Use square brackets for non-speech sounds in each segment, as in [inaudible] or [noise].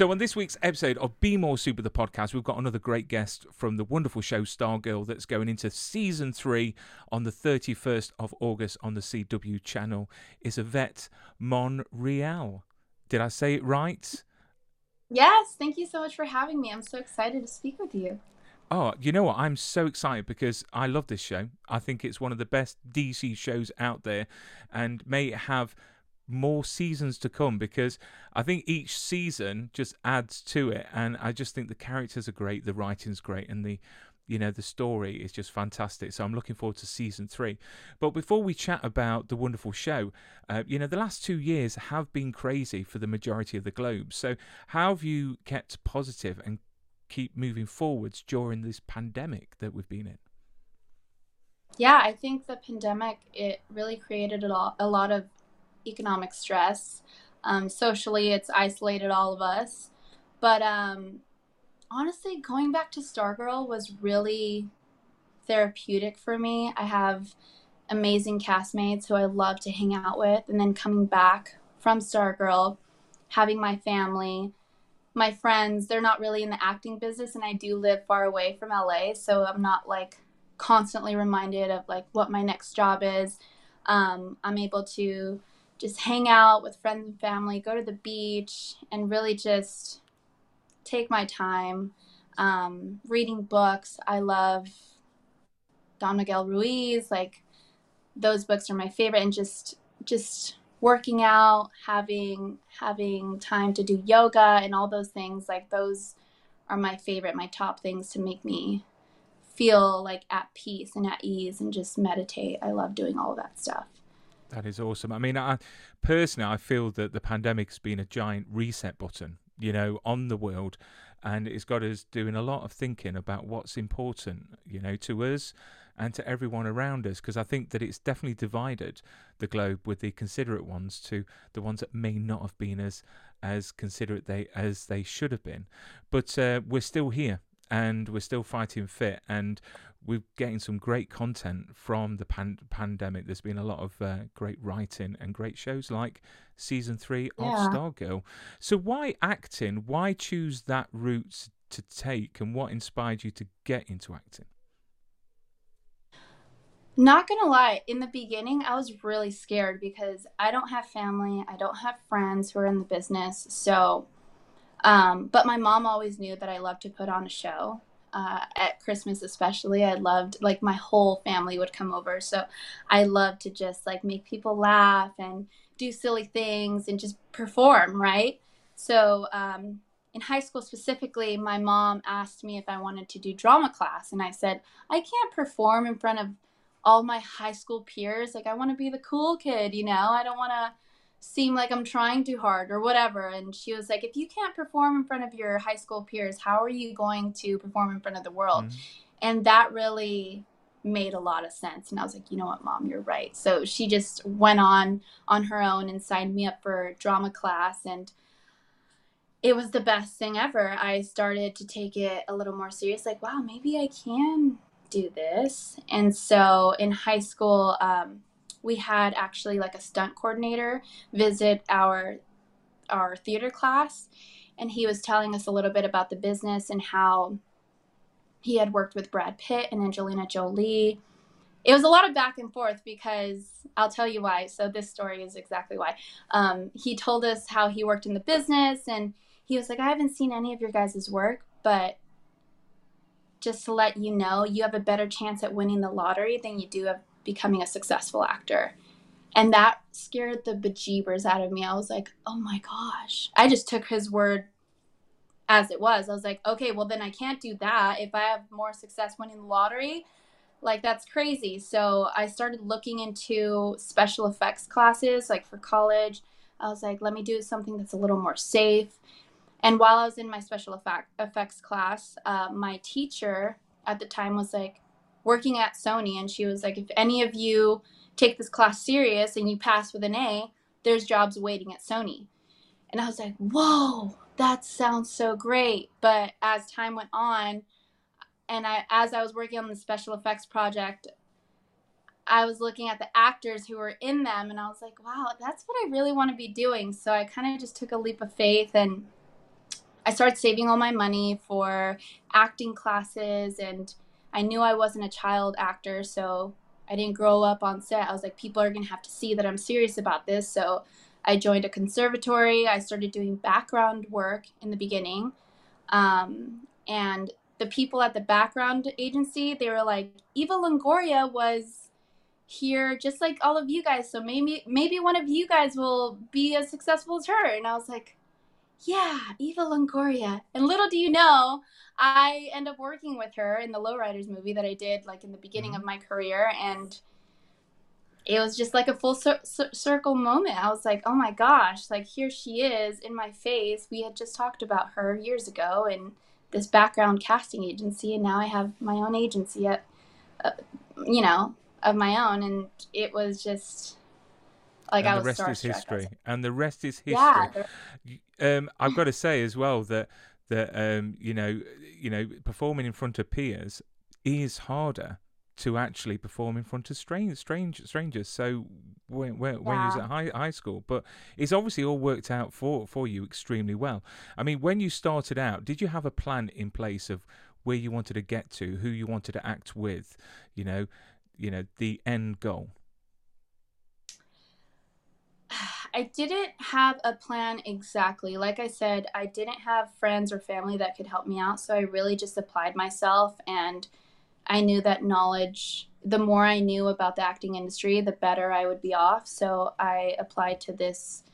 So, on this week's episode of Be More Super, the podcast, we've got another great guest from the wonderful show Stargirl that's going into season three on the 31st of August on the CW channel. Is Yvette Monreal. Did I say it right? Yes, thank you so much for having me. I'm so excited to speak with you. Oh, you know what? I'm so excited because I love this show. I think it's one of the best DC shows out there and may have more seasons to come because I think each season just adds to it and I just think the characters are great, the writing's great and the you know the story is just fantastic. So i'm looking forward to season three. But before we chat about the wonderful show uh, you know the last two years have been crazy for the majority of the globe. So how have you kept positive and keep moving forwards during this pandemic that we've been in? Yeah, I think the pandemic it really created a lot, a lot of economic stress. Um, socially, it's isolated all of us. But um, honestly, going back to Stargirl was really therapeutic for me. I have amazing castmates who I love to hang out with, and then coming back from Stargirl, having my family, my friends, they're not really in the acting business, and I do live far away from LA, so I'm not like constantly reminded of like what my next job is. Um, I'm able to just hang out with friends and family, go to the beach, and really just take my time. Um, reading books, I love Don Miguel Ruiz. Like those books are my favorite, and just just working out, having having time to do yoga and all those things. Like those are my favorite, my top things to make me feel like at peace and at ease and just meditate. I love doing all that stuff. That is awesome. I mean, I personally, I feel that the pandemic's been a giant reset button, you know, on the world, and it's got us doing a lot of thinking about what's important, you know, to us and to everyone around us. Because I think that it's definitely divided the globe with the considerate ones to the ones that may not have been as as considerate they as they should have been. But uh, we're still here and we're still fighting fit and we're getting some great content from the pan- pandemic. There's been a lot of uh, great writing and great shows like season three of Yeah. Stargirl. So why acting? Why choose that route to take, and what inspired you to get into acting? Not gonna lie, in the beginning, I was really scared because I don't have family, I don't have friends who are in the business. So, um, but my mom always knew that I loved to put on a show. Uh, at Christmas, especially, I loved like my whole family would come over. So, I loved to just like make people laugh and do silly things and just perform, right? So, um, in high school specifically, my mom asked me if I wanted to do drama class, and I said, I can't perform in front of all my high school peers. Like, I want to be the cool kid, you know? I don't want to seem like I'm trying too hard or whatever. And she was like, if you can't perform in front of your high school peers, how are you going to perform in front of the world? Mhm. And that really made a lot of sense. And I was like, you know what, mom, you're right. So she just went on on her own and signed me up for drama class. And it was the best thing ever. I started to take it a little more serious, like, wow, maybe I can do this. And so in high school, um, we had actually like a stunt coordinator visit our our theater class, and he was telling us a little bit about the business and how he had worked with Brad Pitt and Angelina Jolie. It was a lot of back and forth because I'll tell you why. So this story is exactly why. Um, he told us how he worked in the business, and he was like, "I haven't seen any of your guys' work, but just to let you know, you have a better chance at winning the lottery than you do of becoming a successful actor. And that scared the bejeebers out of me. I was like, oh my gosh. I just took his word as it was. I was like, okay, well, then I can't do that. If I have more success winning the lottery, like that's crazy. So I started looking into special effects classes, like for college. I was like, let me do something that's a little more safe. And while I was in my special effect, effects class, uh, my teacher at the time was like working at Sony, and she was like, if any of you take this class serious and you pass with an A, there's jobs waiting at Sony. And I was like, whoa, that sounds so great. But as time went on, and I, as I was working on the special effects project, I was looking at the actors who were in them, and I was like, wow, that's what I really want to be doing. So I kind of just took a leap of faith and I started saving all my money for acting classes, and I knew I wasn't a child actor, so I didn't grow up on set. I was like, people are going to have to see that I'm serious about this. So I joined a conservatory. I started doing background work in the beginning. Um, and the people at the background agency, they were like, Eva Longoria was here just like all of you guys. So maybe maybe one of you guys will be as successful as her. And I was like, yeah, Eva Longoria. And little do you know, I end up working with her in the Lowriders movie that I did like in the beginning mm-hmm. of my career. And it was just like a full cir- circle moment. I was like, oh my gosh, like here she is in my face. We had just talked about her years ago in this background casting agency. And now I have my own agency at, uh, you know, of my own. And it was just like and I the rest is history. And the rest is history. Yeah, um, I've got to say as well that that um, you know, you know, performing in front of peers is harder to actually perform in front of strange, strange strangers. So when when, yeah. when you was at high high school, but it's obviously all worked out for for you extremely well. I mean, when you started out, did you have a plan in place of where you wanted to get to, who you wanted to act with, you know, you know, the end goal? [sighs] I didn't have a plan exactly. Like I said, I didn't have friends or family that could help me out. So I really just applied myself. And I knew that knowledge, the more I knew about the acting industry, the better I would be off. So I applied to this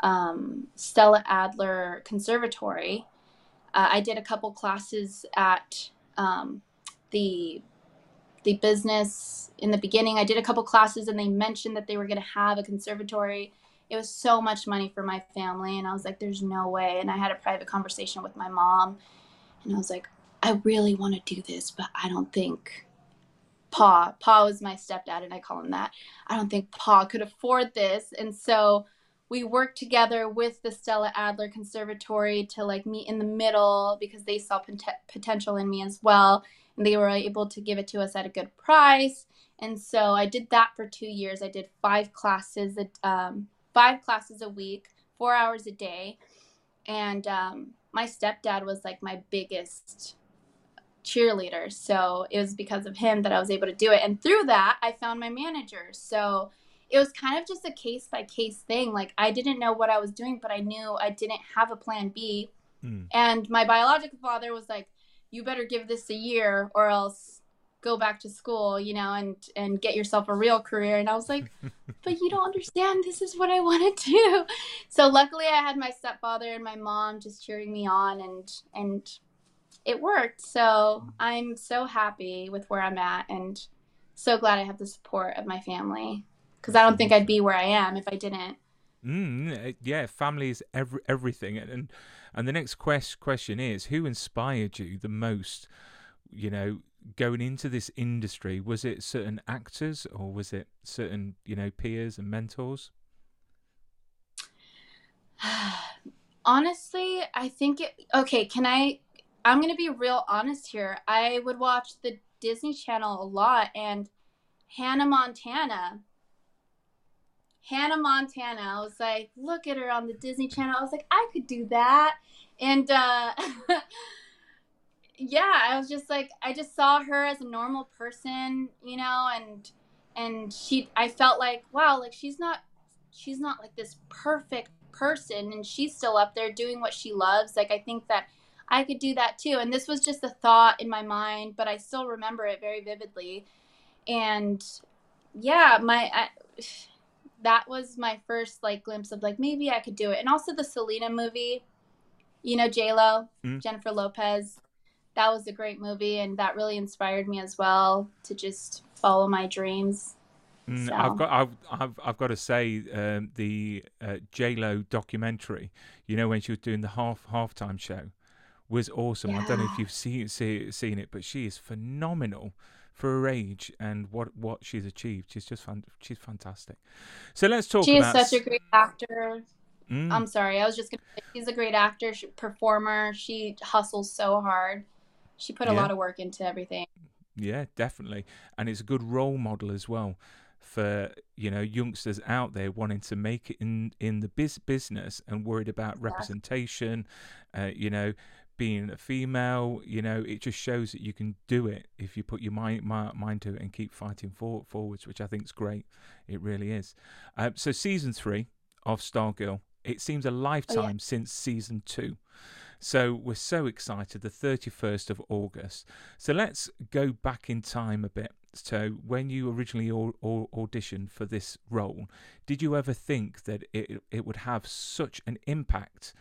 um, Stella Adler Conservatory. Uh, I did a couple classes at um, the the business in the beginning. I did a couple classes and they mentioned that they were going to have a conservatory. It was so much money for my family and i was like there's no way. And i had a private conversation with my mom and i was like i really want to do this but i don't think pa pa was my stepdad and i call him that. I don't think pa could afford this. And so we worked together with the stella adler conservatory to like meet in the middle because they saw pot- potential in me as well and they were able to give it to us at a good price and so i did that for two years i did five classes um, five classes a week, four hours a day. And um, my stepdad was like my biggest cheerleader. So it was because of him that I was able to do it. And through that, I found my manager. So it was kind of just a case by case thing. Like I didn't know what I was doing, but I knew I didn't have a plan B. Mm. And my biological father was like, you better give this a year or else go back to school, you know, and and get yourself a real career. And I was like, [laughs] but you don't understand. This is what I want to [laughs] do. So luckily, I had my stepfather and my mom just cheering me on, and and it worked. So I'm so happy with where I'm at, and so glad I have the support of my family because I don't think I'd be where I am if I didn't. Mm, yeah, family is every, everything, and and the next quest, question is, who inspired you the most? You know, going into this industry, was it certain actors or was it certain, you know, peers and mentors? [sighs] Honestly, I think it okay, can I I'm to be real honest here. I would watch the Disney Channel a lot and Hannah Montana Hannah Montana. I was like, look at her on the Disney Channel. I was like, I could do that. And uh [laughs] yeah, I was just like I just saw her as a normal person, you know, and and she I felt like wow, like she's not she's not like this perfect person and she's still up there doing what she loves. Like I think that I could do that too. And this was just a thought in my mind, but I still remember it very vividly. And yeah, my I, that was my first like glimpse of like maybe I could do it. And also the Selena movie, you know, J Lo, mm-hmm. Jennifer Lopez that was a great movie and that really inspired me as well to just follow my dreams Mm, So I've got I've, I've I've got to say um, the uh, J Lo documentary. You know when she was doing the half halftime show was awesome. I don't know if you've seen see, seen it, but she is phenomenal for her age and what what she's achieved. She's just fan, she's fantastic. So let's talk she is about such a great actor. Mm, I'm sorry, I was just gonna say she's a great actor, she, performer. She hustles so hard. She put a Yeah. lot of work into everything. Yeah, definitely, and it's a good role model as well for you know youngsters out there wanting to make it in in the biz- business and worried about representation. Uh, you know, being a female, you know, it just shows that you can do it if you put your mind mi- mind to it and keep fighting for, forwards, which I think is great. It really is. Uh, so season three of Stargirl, it seems a lifetime since season two. So we're so excited, the 31st of August. So let's go back in time a bit. So when you originally au- au- auditioned for this role, did you ever think that it it would have such an impact,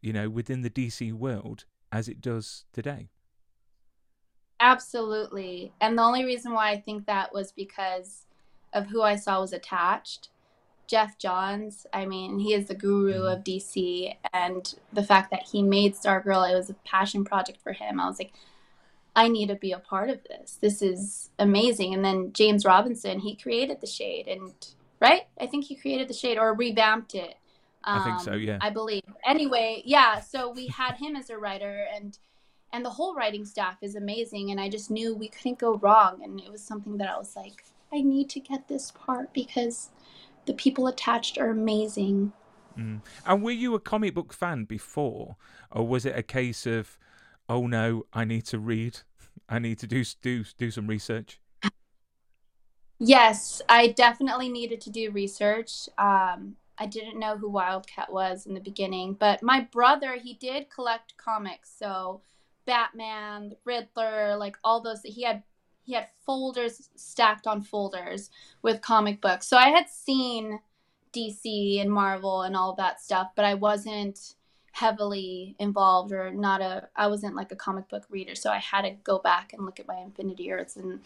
you know, within the DC world as it does today? Absolutely. And the only reason why I think that was because of who I saw was attached. Geoff Johns, I mean, he is the guru Mhm. of DC, and the fact that he made Stargirl, it was a passion project for him. I was like, I need to be a part of this. This is amazing. And then James Robinson, he created the shade, and right? I think he created the shade or revamped it. I think so, Um, yeah. I believe. Anyway, yeah. So we had him as a writer, and and the whole writing staff is amazing. And I just knew we couldn't go wrong. And it was something that I was like, I need to get this part because the people attached are amazing. Mm. And were you a comic book fan before, or was it a case of, oh no, I need to read, I need to do do do some research? Yes, I definitely needed to do research. Um, I didn't know who Wildcat was in the beginning, but my brother, he did collect comics. So Batman, Riddler, like all those he had he had folders stacked on folders with comic books. So I had seen DC and Marvel and all that stuff, but I wasn't heavily involved or not a I wasn't like a comic book reader. So I had to go back and look at my Infinity Earths and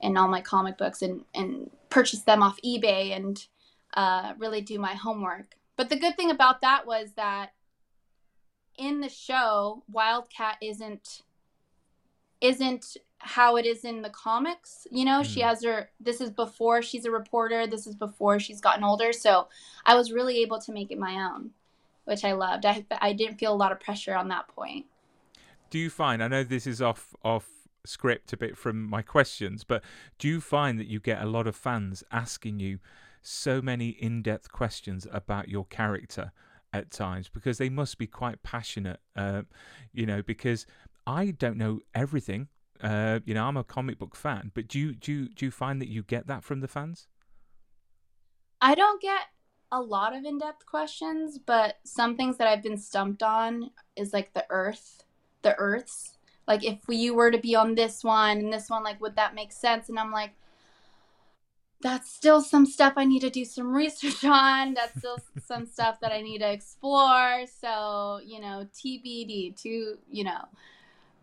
and all my comic books and and purchase them off eBay and uh, really do my homework. But the good thing about that was that in the show, Wildcat isn't isn't how it is in the comics. You know, she Mm. has her. This is before she's a reporter. This is before she's gotten older. So I was really able to make it my own, which I loved. I I didn't feel a lot of pressure on that point. Do you find? I know this is off off script a bit from my questions, but do you find that you get a lot of fans asking you so many in-depth questions about your character at times because they must be quite passionate, uh, you know? Because I don't know everything. Uh, you know, I'm a comic book fan, but do you do you, do you find that you get that from the fans? I don't get a lot of in-depth questions, but some things that I've been stumped on is like the Earth, the Earths. Like if you were to be on this one and this one, like would that make sense? And I'm like, that's still some stuff I need to do some research on. That's still some stuff that I need to explore. So you know, TBD. To you know,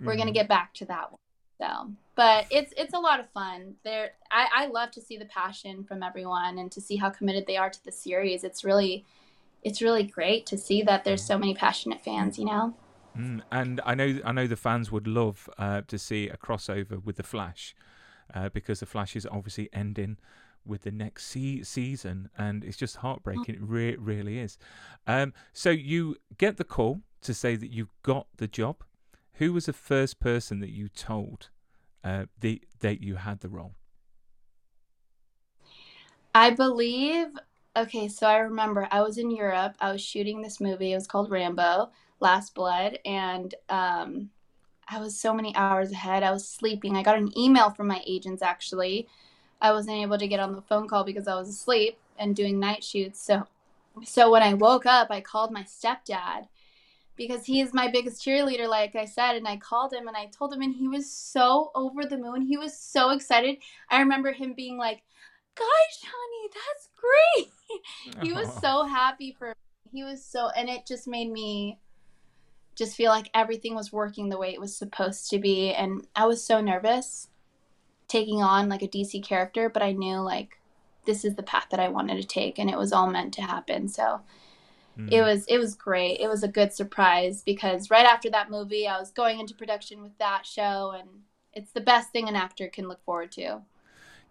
we're gonna Mhm. get back to that one. So, but it's it's a lot of fun. There, I I love to see the passion from everyone and to see how committed they are to the series. It's really, it's really great to see that there's so many passionate fans. You know. Mm, and I know I know the fans would love uh, to see a crossover with the Flash, uh, because the Flash is obviously ending with the next se- season, and it's just heartbreaking. It re- really is. Um, so you get the call to say that you've got the job. Who was the first person that you told uh, the that you had the role? I believe. Okay, so I remember I was in Europe. I was shooting this movie. It was called Rambo: Last Blood, and um, I was so many hours ahead. I was sleeping. I got an email from my agents. Actually, I wasn't able to get on the phone call because I was asleep and doing night shoots. So, so when I woke up, I called my stepdad because he is my biggest cheerleader, like I said. And I called him and I told him, and he was so over the moon. He was so excited. I remember him being like, "Gosh, honey, that's great." [laughs] he was so [laughs] happy for me. He was so, and it just made me just feel like everything was working the way it was supposed to be. And I was so nervous taking on like a DC character, but I knew like this is the path that I wanted to take and it was all meant to happen. So mm. it was it was great. It was a good surprise because right after that movie I was going into production with that show and it's the best thing an actor can look forward to.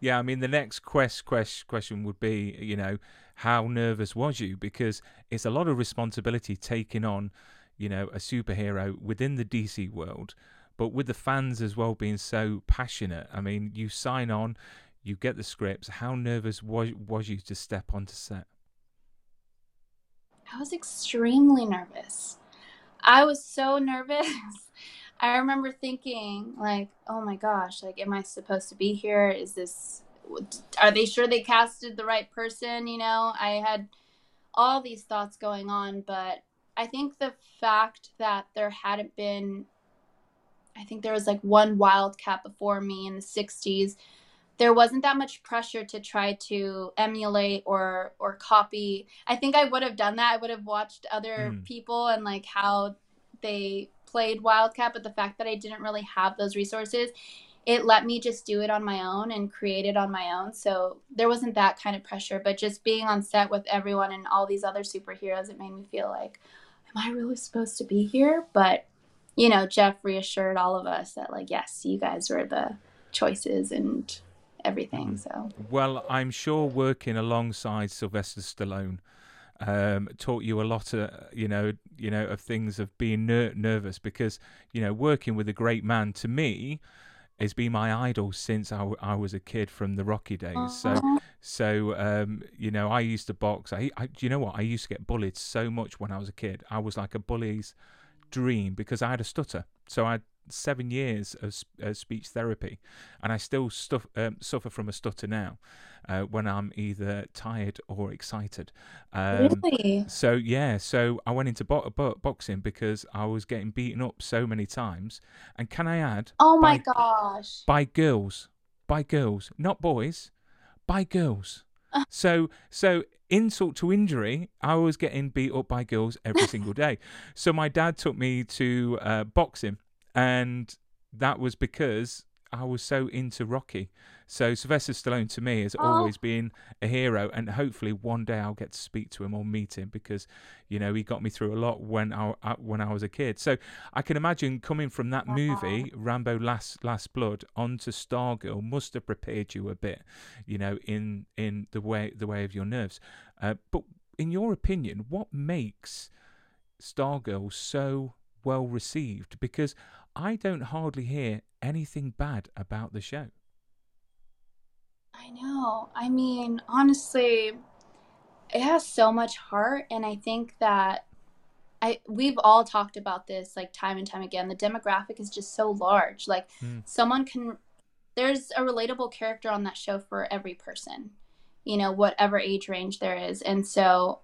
Yeah, I mean the next quest, quest question would be, you know, how nervous was you? Because it's a lot of responsibility taking on, you know, a superhero within the DC world, but with the fans as well being so passionate. I mean, you sign on, you get the scripts. How nervous was was you to step onto set? I was extremely nervous. I was so [laughs] nervous. I remember thinking, like, oh my gosh, like, am I supposed to be here? Is this, are they sure they casted the right person? You know, I had all these thoughts going on, but I think the fact that there hadn't been, I think there was like one Wildcat before me in the 60s there wasn't that much pressure to try to emulate or or copy. I think I would have done that. I would have watched other mm. people and like how they played Wildcat, but the fact that I didn't really have those resources, it let me just do it on my own and create it on my own. So there wasn't that kind of pressure, but just being on set with everyone and all these other superheroes, it made me feel like, am I really supposed to be here? But you know, Geoff reassured all of us that like, yes, you guys were the choices and everything. So well, I'm sure working alongside Sylvester Stallone um, taught you a lot of you know you know of things of being ner- nervous because you know working with a great man to me has been my idol since I, w- I was a kid from the Rocky days. Uh-huh. So so um, you know I used to box. I, I do you know what I used to get bullied so much when I was a kid. I was like a bully's dream because I had a stutter. So I had seven years of uh, speech therapy, and I still stuff, um, suffer from a stutter now uh, when I'm either tired or excited. Um, really? So yeah, so I went into bo- bo- boxing because I was getting beaten up so many times. And can I add? Oh my by, gosh! By girls, by girls, not boys, by girls. So so insult to injury, I was getting beat up by girls every single [laughs] day. So my dad took me to uh, boxing and that was because I was so into Rocky. So Sylvester Stallone to me has oh. always been a hero, and hopefully one day I'll get to speak to him or meet him because, you know, he got me through a lot when I when I was a kid. So I can imagine coming from that movie, Rambo Last Last Blood, onto Stargirl must have prepared you a bit, you know, in in the way the way of your nerves. Uh, but in your opinion, what makes Stargirl so well received? Because I don't hardly hear anything bad about the show. I know. I mean, honestly, it has so much heart and I think that I we've all talked about this like time and time again. The demographic is just so large. Like mm. someone can there's a relatable character on that show for every person. You know, whatever age range there is. And so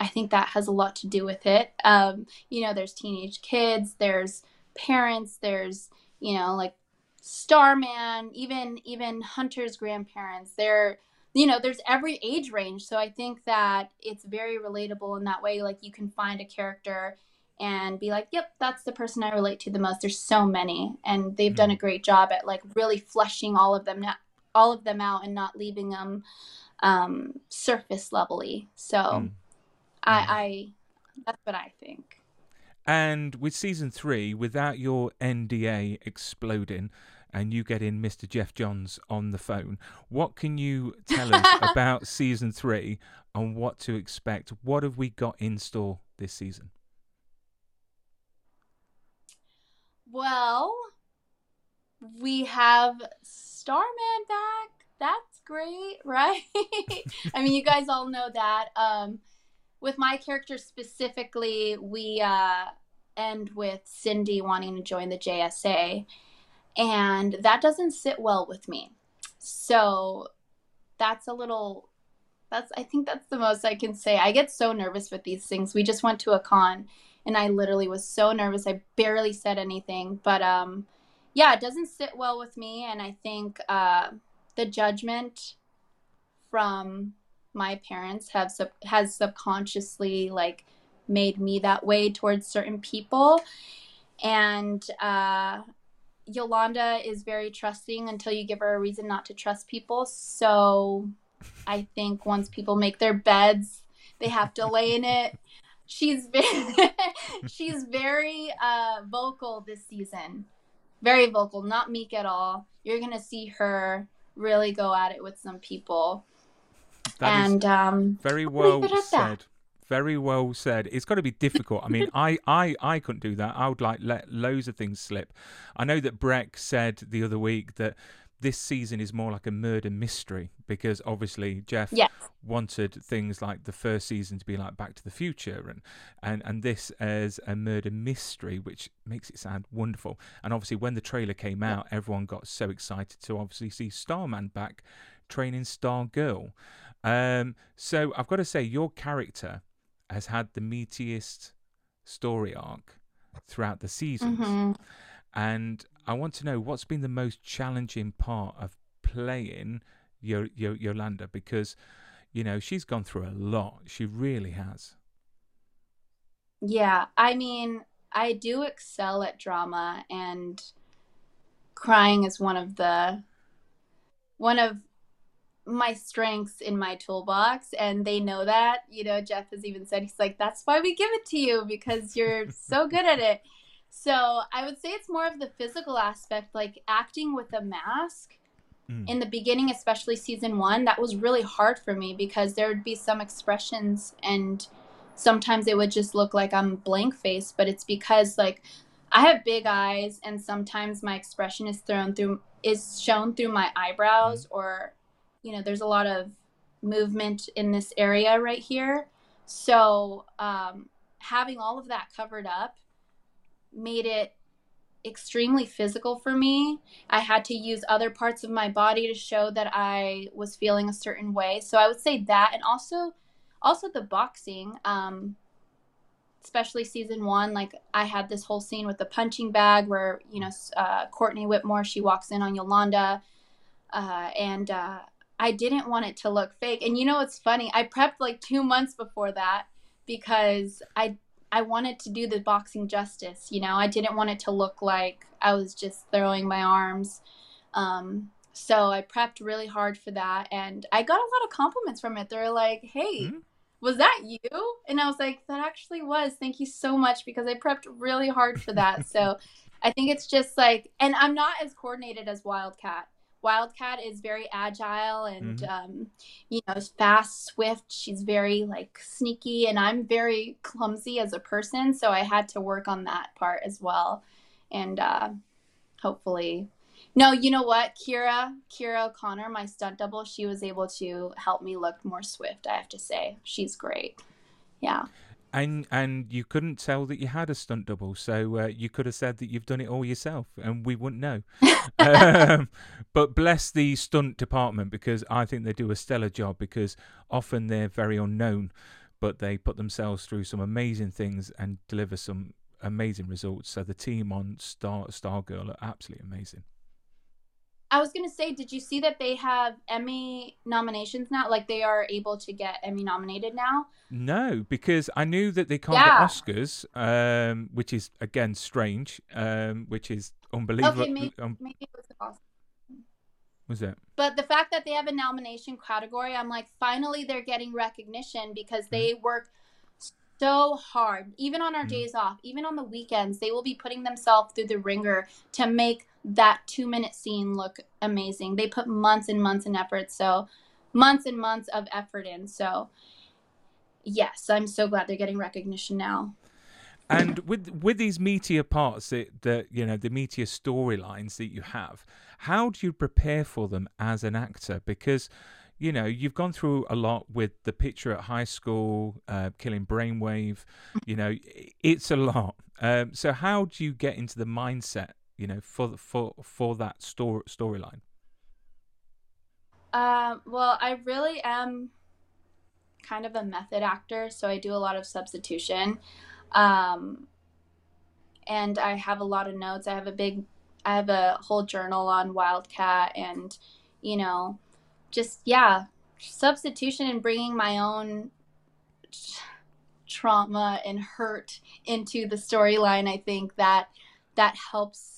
I think that has a lot to do with it. Um, you know, there's teenage kids, there's parents, there's, you know, like Starman, even even Hunter's grandparents. They're you know, there's every age range. So I think that it's very relatable in that way. Like you can find a character and be like, yep, that's the person I relate to the most. There's so many, and they've mm-hmm. done a great job at like really fleshing all of them, all of them out, and not leaving them um, surface levelly. So mm. I, mm-hmm. I, that's what I think. And with season three, without your NDA exploding and you get in Mr. Geoff Johns on the phone, what can you [laughs] tell us about season three and what to expect? What have we got in store this season? Well, we have Starman back. That's great, [laughs] right? I mean, you guys all know that. Um, with my character specifically, we uh, end with Cindy wanting to join the JSA, and that doesn't sit well with me. So that's a little. That's I think that's the most I can say. I get so nervous with these things. We just went to a con, and I literally was so nervous. I barely said anything, but um, yeah, it doesn't sit well with me, and I think uh, the judgment from my parents have sub- has subconsciously like made me that way towards certain people and uh, yolanda is very trusting until you give her a reason not to trust people so I think once people make their beds, they have to lay in it. She's [laughs] very, she's very uh, vocal this season, very vocal, not meek at all. You're gonna see her really go at it with some people, That and um, very well leave it at said. that. Very well said. It's got to be difficult. I mean, I, I, I couldn't do that. I would like let loads of things slip. I know that Brec said the other week that this season is more like a murder mystery because obviously Geoff Yes. wanted things like the first season to be like Back to the Future and and and this as a murder mystery, which makes it sound wonderful. And obviously, when the trailer came out, everyone got so excited to obviously see Starman back training Stargirl. Um, so I've got to say, your character has had the meatiest story arc throughout the seasons. mhm. And I want to know what's been the most challenging part of playing Yo- Yo- Yolanda because, you know, she's gone through a lot. She really has. Yeah, I mean, I do excel at drama and crying is one of the one of my strengths in my toolbox and they know that. You know, Geoff has even said he's like that's why we give it to you because you're [laughs] so good at it. So, I would say it's more of the physical aspect like acting with a mask Mm. in the beginning, especially season one, that was really hard for me because there would be some expressions and sometimes it would just look like I'm blank faced, but it's because like I have big eyes and sometimes my expression is thrown through is shown through my eyebrows or you know, there's a lot of movement in this area right here. So um, having all of that covered up made it extremely physical for me. I had to use other parts of my body to show that I was feeling a certain way. So I would say that, and also, also the boxing. Um, especially season one, like I had this whole scene with the punching bag where you know uh, Courtney Whitmore she walks in on Yolanda, uh, and uh, I didn't want it to look fake. And you know what's funny? I prepped like two months before that because I I wanted to do the boxing justice. You know, I didn't want it to look like I was just throwing my arms. Um, so I prepped really hard for that, and I got a lot of compliments from it. They're like, "Hey, Hmm? was that you?" And I was like, "That actually was. Thank you so much because I prepped really hard for that." so [laughs] I think it's just like, and I'm not as coordinated as Wildcat. Wildcat is very agile and Mhm. um, you know fast, swift. She's very like sneaky, and I'm very clumsy as a person. So I had to work on that part as well, and uh, hopefully. No, you know what, Kira, Kira O'Connor, my stunt double, she was able to help me look more swift. I have to say, she's great. Yeah. And and you couldn't tell that you had a stunt double, so uh, you could have said that you've done it all yourself, and we wouldn't know. [laughs] um, but bless the stunt department because I think they do a stellar job because often they're very unknown, but they put themselves through some amazing things and deliver some amazing results. So the team on Star Stargirl are absolutely amazing. I was gonna say, did you see that they have Emmy nominations now? Like they are able to get Emmy nominated now. No, because I knew that they can't Yeah. get Oscars, um, which is again strange, um, which is unbelievable. Okay, maybe, um, maybe it was awesome. was it? But the fact that they have a nomination category, I'm like, finally they're getting recognition because they work so hard. Even on our Mhm. days off, even on the weekends, they will be putting themselves through the wringer to make that two minute scene look amazing. They put months and months and effort. So, months and months of effort in. So, yes, I'm so glad they're getting recognition now. And with with these meteor parts that, that you know the meteor storylines that you have, how do you prepare for them as an actor? Because you know you've gone through a lot with the picture at high school, uh, killing brainwave. You know it's a lot. Um, so how do you get into the mindset? You know for for for that story storyline. Um, well, I really am kind of a method actor, so I do a lot of substitution. Um, and I have a lot of notes. I have a big, I have a whole journal on Wildcat and, you know, just, yeah, substitution and bringing my own trauma and hurt into the storyline. I think that that helps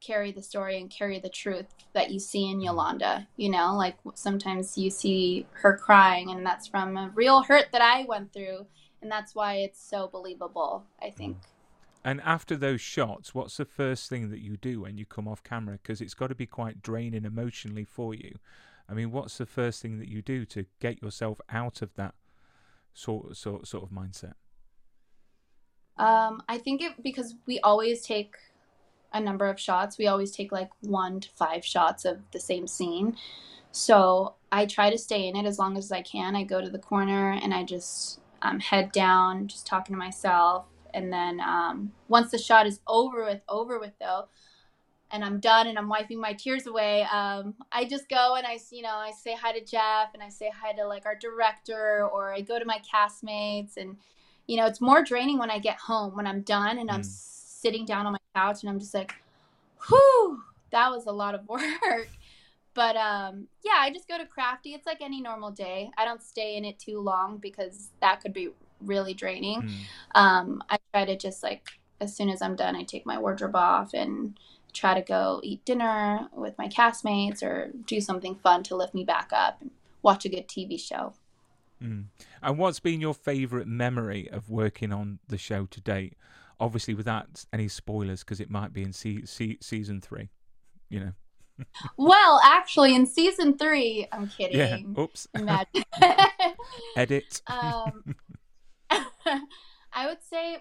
carry the story and carry the truth that you see in Yolanda. You know, like sometimes you see her crying, and that's from a real hurt that I went through, and that's why it's so believable. I think. And after those shots, what's the first thing that you do when you come off camera? Because it's got to be quite draining emotionally for you. I mean, what's the first thing that you do to get yourself out of that sort sort sort of mindset? Um, I think it because we always take a number of shots. We always take like one to five shots of the same scene. So I try to stay in it as long as I can. I go to the corner and I just um, head down, just talking to myself. And then um, once the shot is over with, over with though, and I'm done and I'm wiping my tears away, um, I just go and I, you know, I say hi to Geoff and I say hi to like our director or I go to my castmates and, you know, it's more draining when I get home when I'm done and I'm Mm. Sitting down on my couch and I'm just like, whew, that was a lot of work. [laughs] But um, yeah, I just go to crafty. It's like any normal day. I don't stay in it too long because that could be really draining. Mm. Um, I try to just like as soon as I'm done, I take my wardrobe off and try to go eat dinner with my castmates or do something fun to lift me back up and watch a good TV show. Mm. And what's been your favourite memory of working on the show to date? Obviously, without any spoilers, because it might be in se- se- season three. You know. [laughs] Well, actually, in season three, I'm kidding. Yeah. Oops. [laughs] Imagine. [laughs] Edit. um, I would say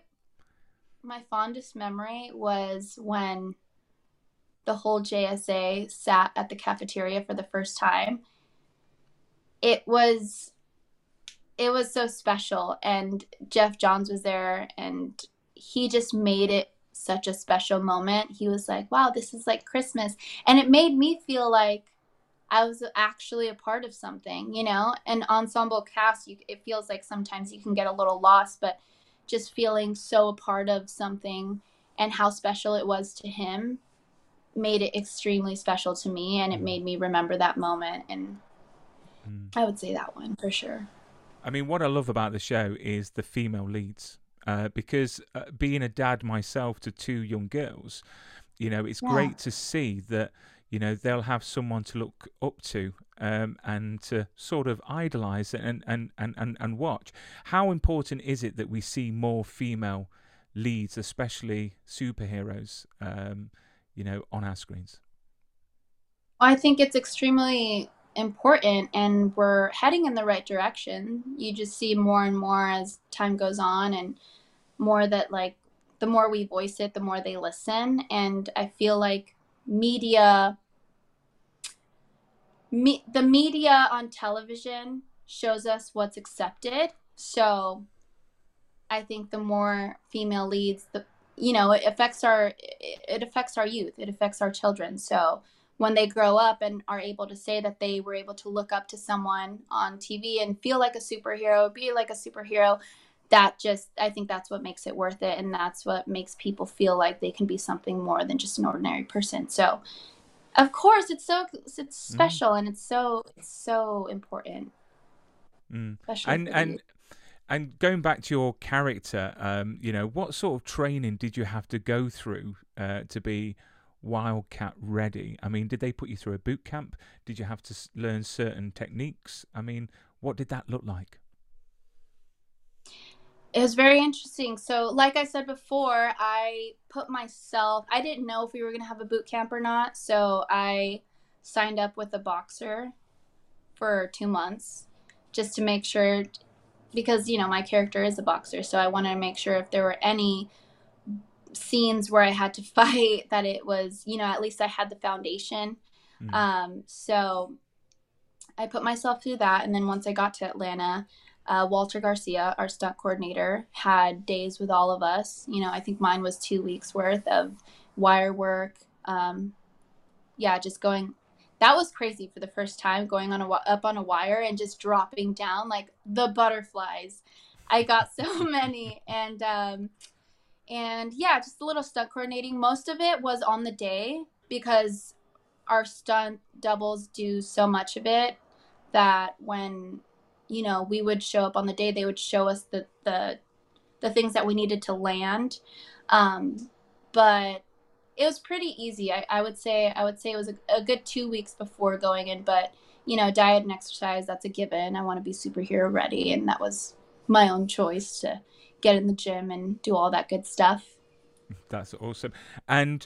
my fondest memory was when the whole JSA sat at the cafeteria for the first time. It was it was so special and Geoff Johns was there and he just made it such a special moment. He was like, "Wow, this is like Christmas." And it made me feel like I was actually a part of something, you know? An ensemble cast, you, it feels like sometimes you can get a little lost, but just feeling so a part of something and how special it was to him made it extremely special to me and it made me remember that moment and Mm. I would say that one for sure. I mean, what I love about the show is the female leads. Uh, because uh, being a dad myself to two young girls, you know, it's Yeah. great to see that, you know, they'll have someone to look up to um, and to sort of idolize and, and, and, and, and watch. How important is it that we see more female leads, especially superheroes, um, you know, on our screens? I think it's extremely important and we're heading in the right direction. You just see more and more as time goes on and more that like the more we voice it, the more they listen and I feel like media me, the media on television shows us what's accepted. So I think the more female leads, the you know, it affects our it, affects our youth. It affects our children. So when they grow up and are able to say that they were able to look up to someone on TV and feel like a superhero, be like a superhero, that just I think that's what makes it worth it and that's what makes people feel like they can be something more than just an ordinary person. So of course it's so it's special and it's so it's so important. Mm. And and and going back to your character, um, you know, what sort of training did you have to go through uh, to be Wildcat ready? I mean, did they put you through a boot camp? Did you have to learn certain techniques? I mean, what did that look like? It was very interesting. So, like I said before, I put myself, I didn't know if we were going to have a boot camp or not. So, I signed up with a boxer for two months just to make sure, because, you know, my character is a boxer. So, I wanted to make sure if there were any scenes where I had to [laughs] fight, that it was, you know, at least I had the foundation. Mm. Um, so I put myself through that. And then once I got to Atlanta, uh, Walter Garcia, our stunt coordinator, had days with all of us. You know, I think mine was two weeks worth of wire work. Um, yeah, just going. That was crazy for the first time going on a up on a wire and just dropping down like the butterflies. I got so [laughs] many and um, and yeah, just a little stunt coordinating. Most of it was on the day because our stunt doubles do so much of it that when you know we would show up on the day they would show us the the the things that we needed to land um but it was pretty easy. I, I would say I would say it was a, a good two weeks before going in, but you know, diet and exercise that's a given. I want to be superhero ready, and that was my own choice to get in the gym and do all that good stuff. That's awesome. And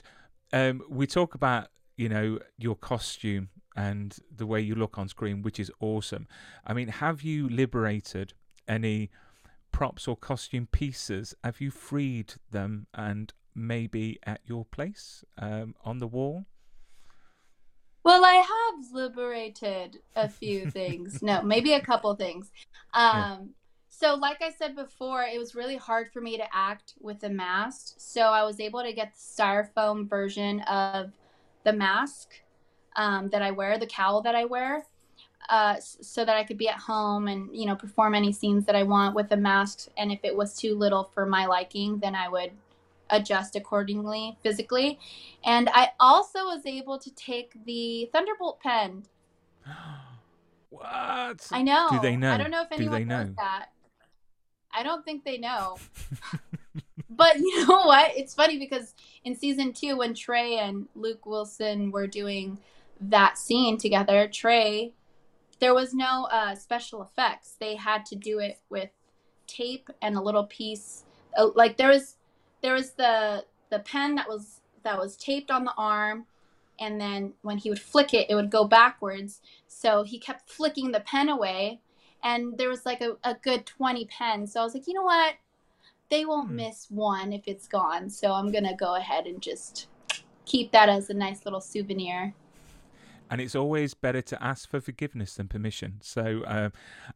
um, we talk about you know your costume and the way you look on screen, which is awesome. I mean, have you liberated any props or costume pieces? Have you freed them and maybe at your place um, on the wall? Well, I have liberated a few [laughs] things. No, maybe a couple things. Um, yeah. So, like I said before, it was really hard for me to act with a mask. So, I was able to get the styrofoam version of the mask um, that I wear, the cowl that I wear, uh, so that I could be at home and you know perform any scenes that I want with a mask. And if it was too little for my liking, then I would adjust accordingly physically. And I also was able to take the Thunderbolt pen. [gasps] what? I know. Do they know? I don't know if anyone Do they know? knows that. I don't think they know. [laughs] but you know what? It's funny because in season two, when Trae and Luke Wilson were doing that scene together, Trae, there was no uh, special effects. They had to do it with tape and a little piece. Uh, like there was there was the the pen that was that was taped on the arm and then when he would flick it it would go backwards so he kept flicking the pen away and there was like a, a good 20 pens so i was like you know what they won't hmm. miss one if it's gone so i'm gonna go ahead and just keep that as a nice little souvenir and it's always better to ask for forgiveness than permission so uh,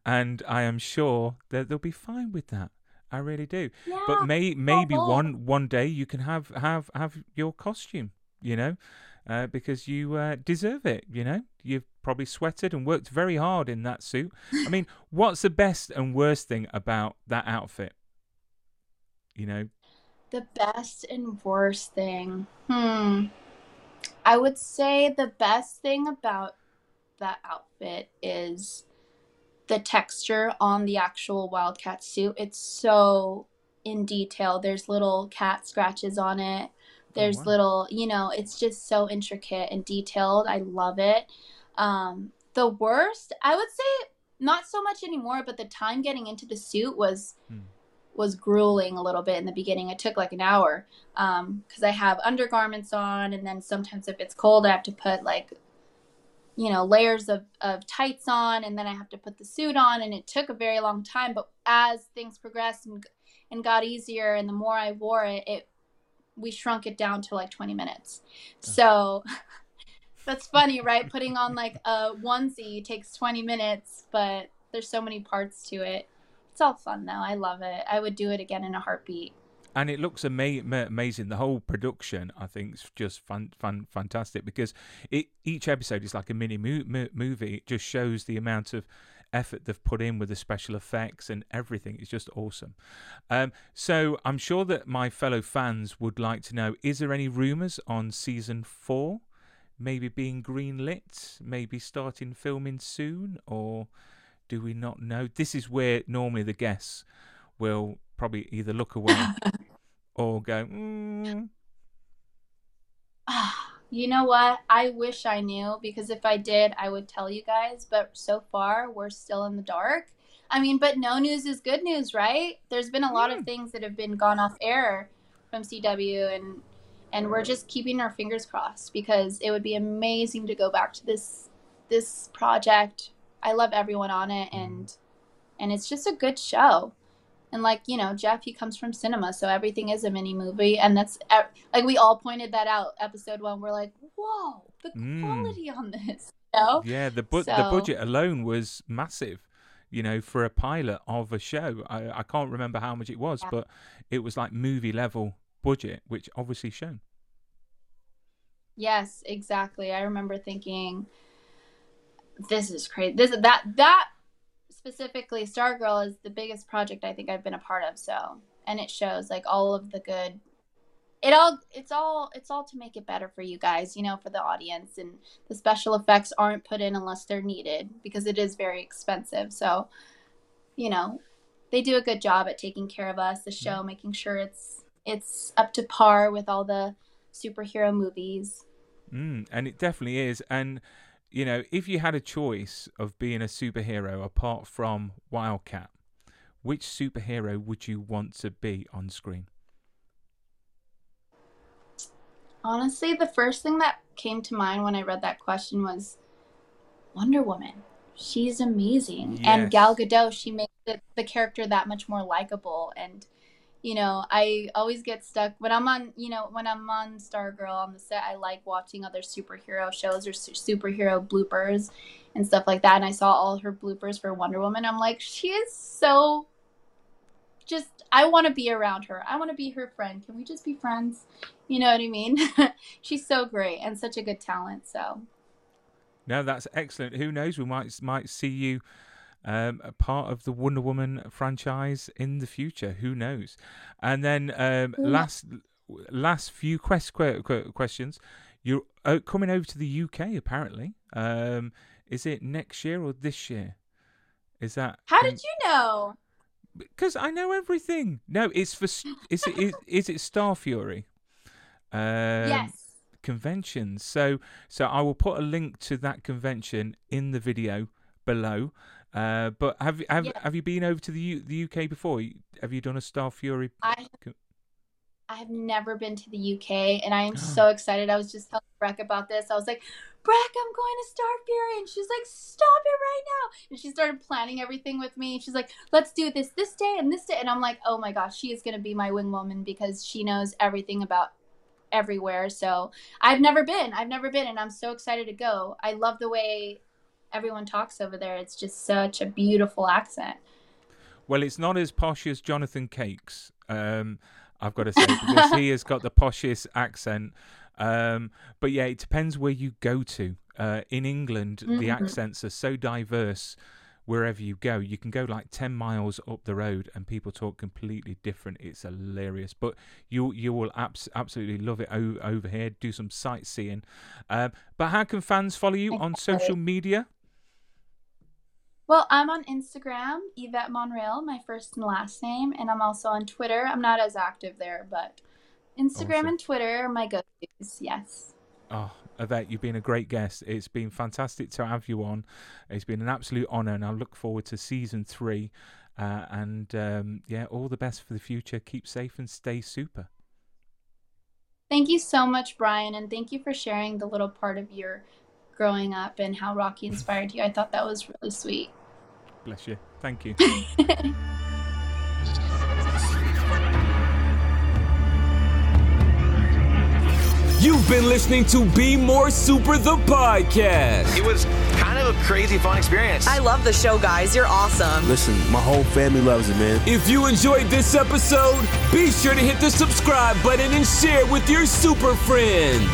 and i am sure that they'll be fine with that I really do. Yeah. But may maybe oh, one one day you can have have have your costume, you know, uh, because you uh, deserve it. You know, you've probably sweated and worked very hard in that suit. I mean, [laughs] what's the best and worst thing about that outfit? You know, the best and worst thing. Hmm. I would say the best thing about that outfit is the texture on the actual wildcat suit. It's so in detail. There's little cat scratches on it. There's oh, wow. little you know it's just so intricate and detailed. I love it. Um, the worst i would say not so much anymore but the time getting into the suit was hmm. Was grueling a little bit in the beginning. It took like an hour because um, i have undergarments on and then sometimes if it's cold i have to put like you know layers of, of tights on and then i have to put the suit on and it took a very long time. But as things progressed and, and got easier and the more i wore it it we shrunk it down to like 20 minutes. So [laughs] that's funny right? Putting on like a onesie takes 20 minutes but there's so many parts to it it's all fun though i love it i would do it again in a heartbeat and it looks ama- amazing. The whole production, I think, is just fun, fun, fantastic because it each episode is like a mini mo- mo- movie. It just shows the amount of effort they've put in with the special effects and everything. It's just awesome. Um, so I'm sure that my fellow fans would like to know: Is there any rumours on season four? Maybe being greenlit, maybe starting filming soon, or do we not know? This is where normally the guests will probably either look away [laughs] or go, mm. You know what? I wish I knew because if I did, I would tell you guys. But so far, we're still in the dark. I mean, but no news is good news, right? There's been a lot of things that have been gone off air from CW, and and we're just keeping our fingers crossed because it would be amazing to go back to this this project. I love everyone on it, and and it's just a good show and like you know Geoff he comes from cinema so everything is a mini movie and that's like we all pointed that out episode one we're like whoa the mm. quality on this [laughs] you know? yeah the, bu- so, the budget alone was massive you know for a pilot of a show i, I can't remember how much it was yeah. but it was like movie level budget which obviously shown yes exactly i remember thinking this is crazy this that that specifically Stargirl is the biggest project I think I've been a part of. So, and it shows like all of the good. It all it's all it's all to make it better for you guys, you know, for the audience and the special effects aren't put in unless they're needed because it is very expensive. So, you know, they do a good job at taking care of us, the show, making sure it's it's up to par with all the superhero movies. Mm, and it definitely is. And you know, if you had a choice of being a superhero apart from Wildcat, which superhero would you want to be on screen? Honestly, the first thing that came to mind when I read that question was Wonder Woman. She's amazing. And Gal Gadot, she makes the, the character that much more likable. And, you know, I always get stuck when I'm on, you know, when I'm on Stargirl on the set, I like watching other superhero shows or su- superhero bloopers and stuff like that. And I saw all her bloopers for Wonder Woman. I'm like, she is so just, I want to be around her. I want to be her friend. Can we just be friends? You know what I mean? [laughs] She's so great and such a good talent. So, No, that's excellent. Who knows? We might might see you um, a part of the Wonder Woman franchise in the future. Who knows? And then um, kno- last last few quest, que- que- questions. You're uh, coming over to the UK apparently. Um, is it next year or this year? Is that how did you know? Because I know everything. No, it's for. Is it? Is, [laughs] is it Star Fury? Um, yes. conventions. So so I will put a link to that convention in the video below. Uh, but have have Yeah. have you been over to the U- the UK before? Have you done a Star Fury? I Co- I have never been to the UK and I am [gasps] so excited. I was just telling Brec about this. I was like, Brec, I'm going to Star Fury. And she's like, stop it right now. And she started planning everything with me. She's like, let's do this this day and this day. And I'm like, oh my gosh, she is going to be my wing woman because she knows everything about everywhere. So I've never been. I've never been. And I'm so excited to go. I love the way everyone talks over there. It's just such a beautiful accent. Well, it's not as posh as Jonathan Cake's. Um, I've got to say because he has got the poshest accent. Um, but yeah, it depends where you go to. Uh, in England, the Mhm. accents are so diverse. Wherever you go, you can go like ten miles up the road, and people talk completely different. It's hilarious, but you you will abs- absolutely love it o- over here. Do some sightseeing. Um, but how can fans follow you on social media? Well, I'm on Instagram, Yvette Monreal, my first and last name, and I'm also on Twitter. I'm not as active there, but Instagram Awesome. and Twitter are my go-tos. Yes. Oh, Yvette, you've been a great guest. It's been fantastic to have you on. It's been an absolute honour, and I look forward to season three. Uh, and um, yeah, all the best for the future. Keep safe and stay super. Thank you so much, Brian, and thank you for sharing the little part of your growing up and how Rocky inspired you. I thought that was really sweet. Bless you. Thank you. You've been listening to Be More Super the podcast. It was kind of a crazy fun experience. I love the show, guys. You're awesome. Listen, my whole family loves it, man. If you enjoyed this episode, be sure to hit the subscribe button and share with your super friends.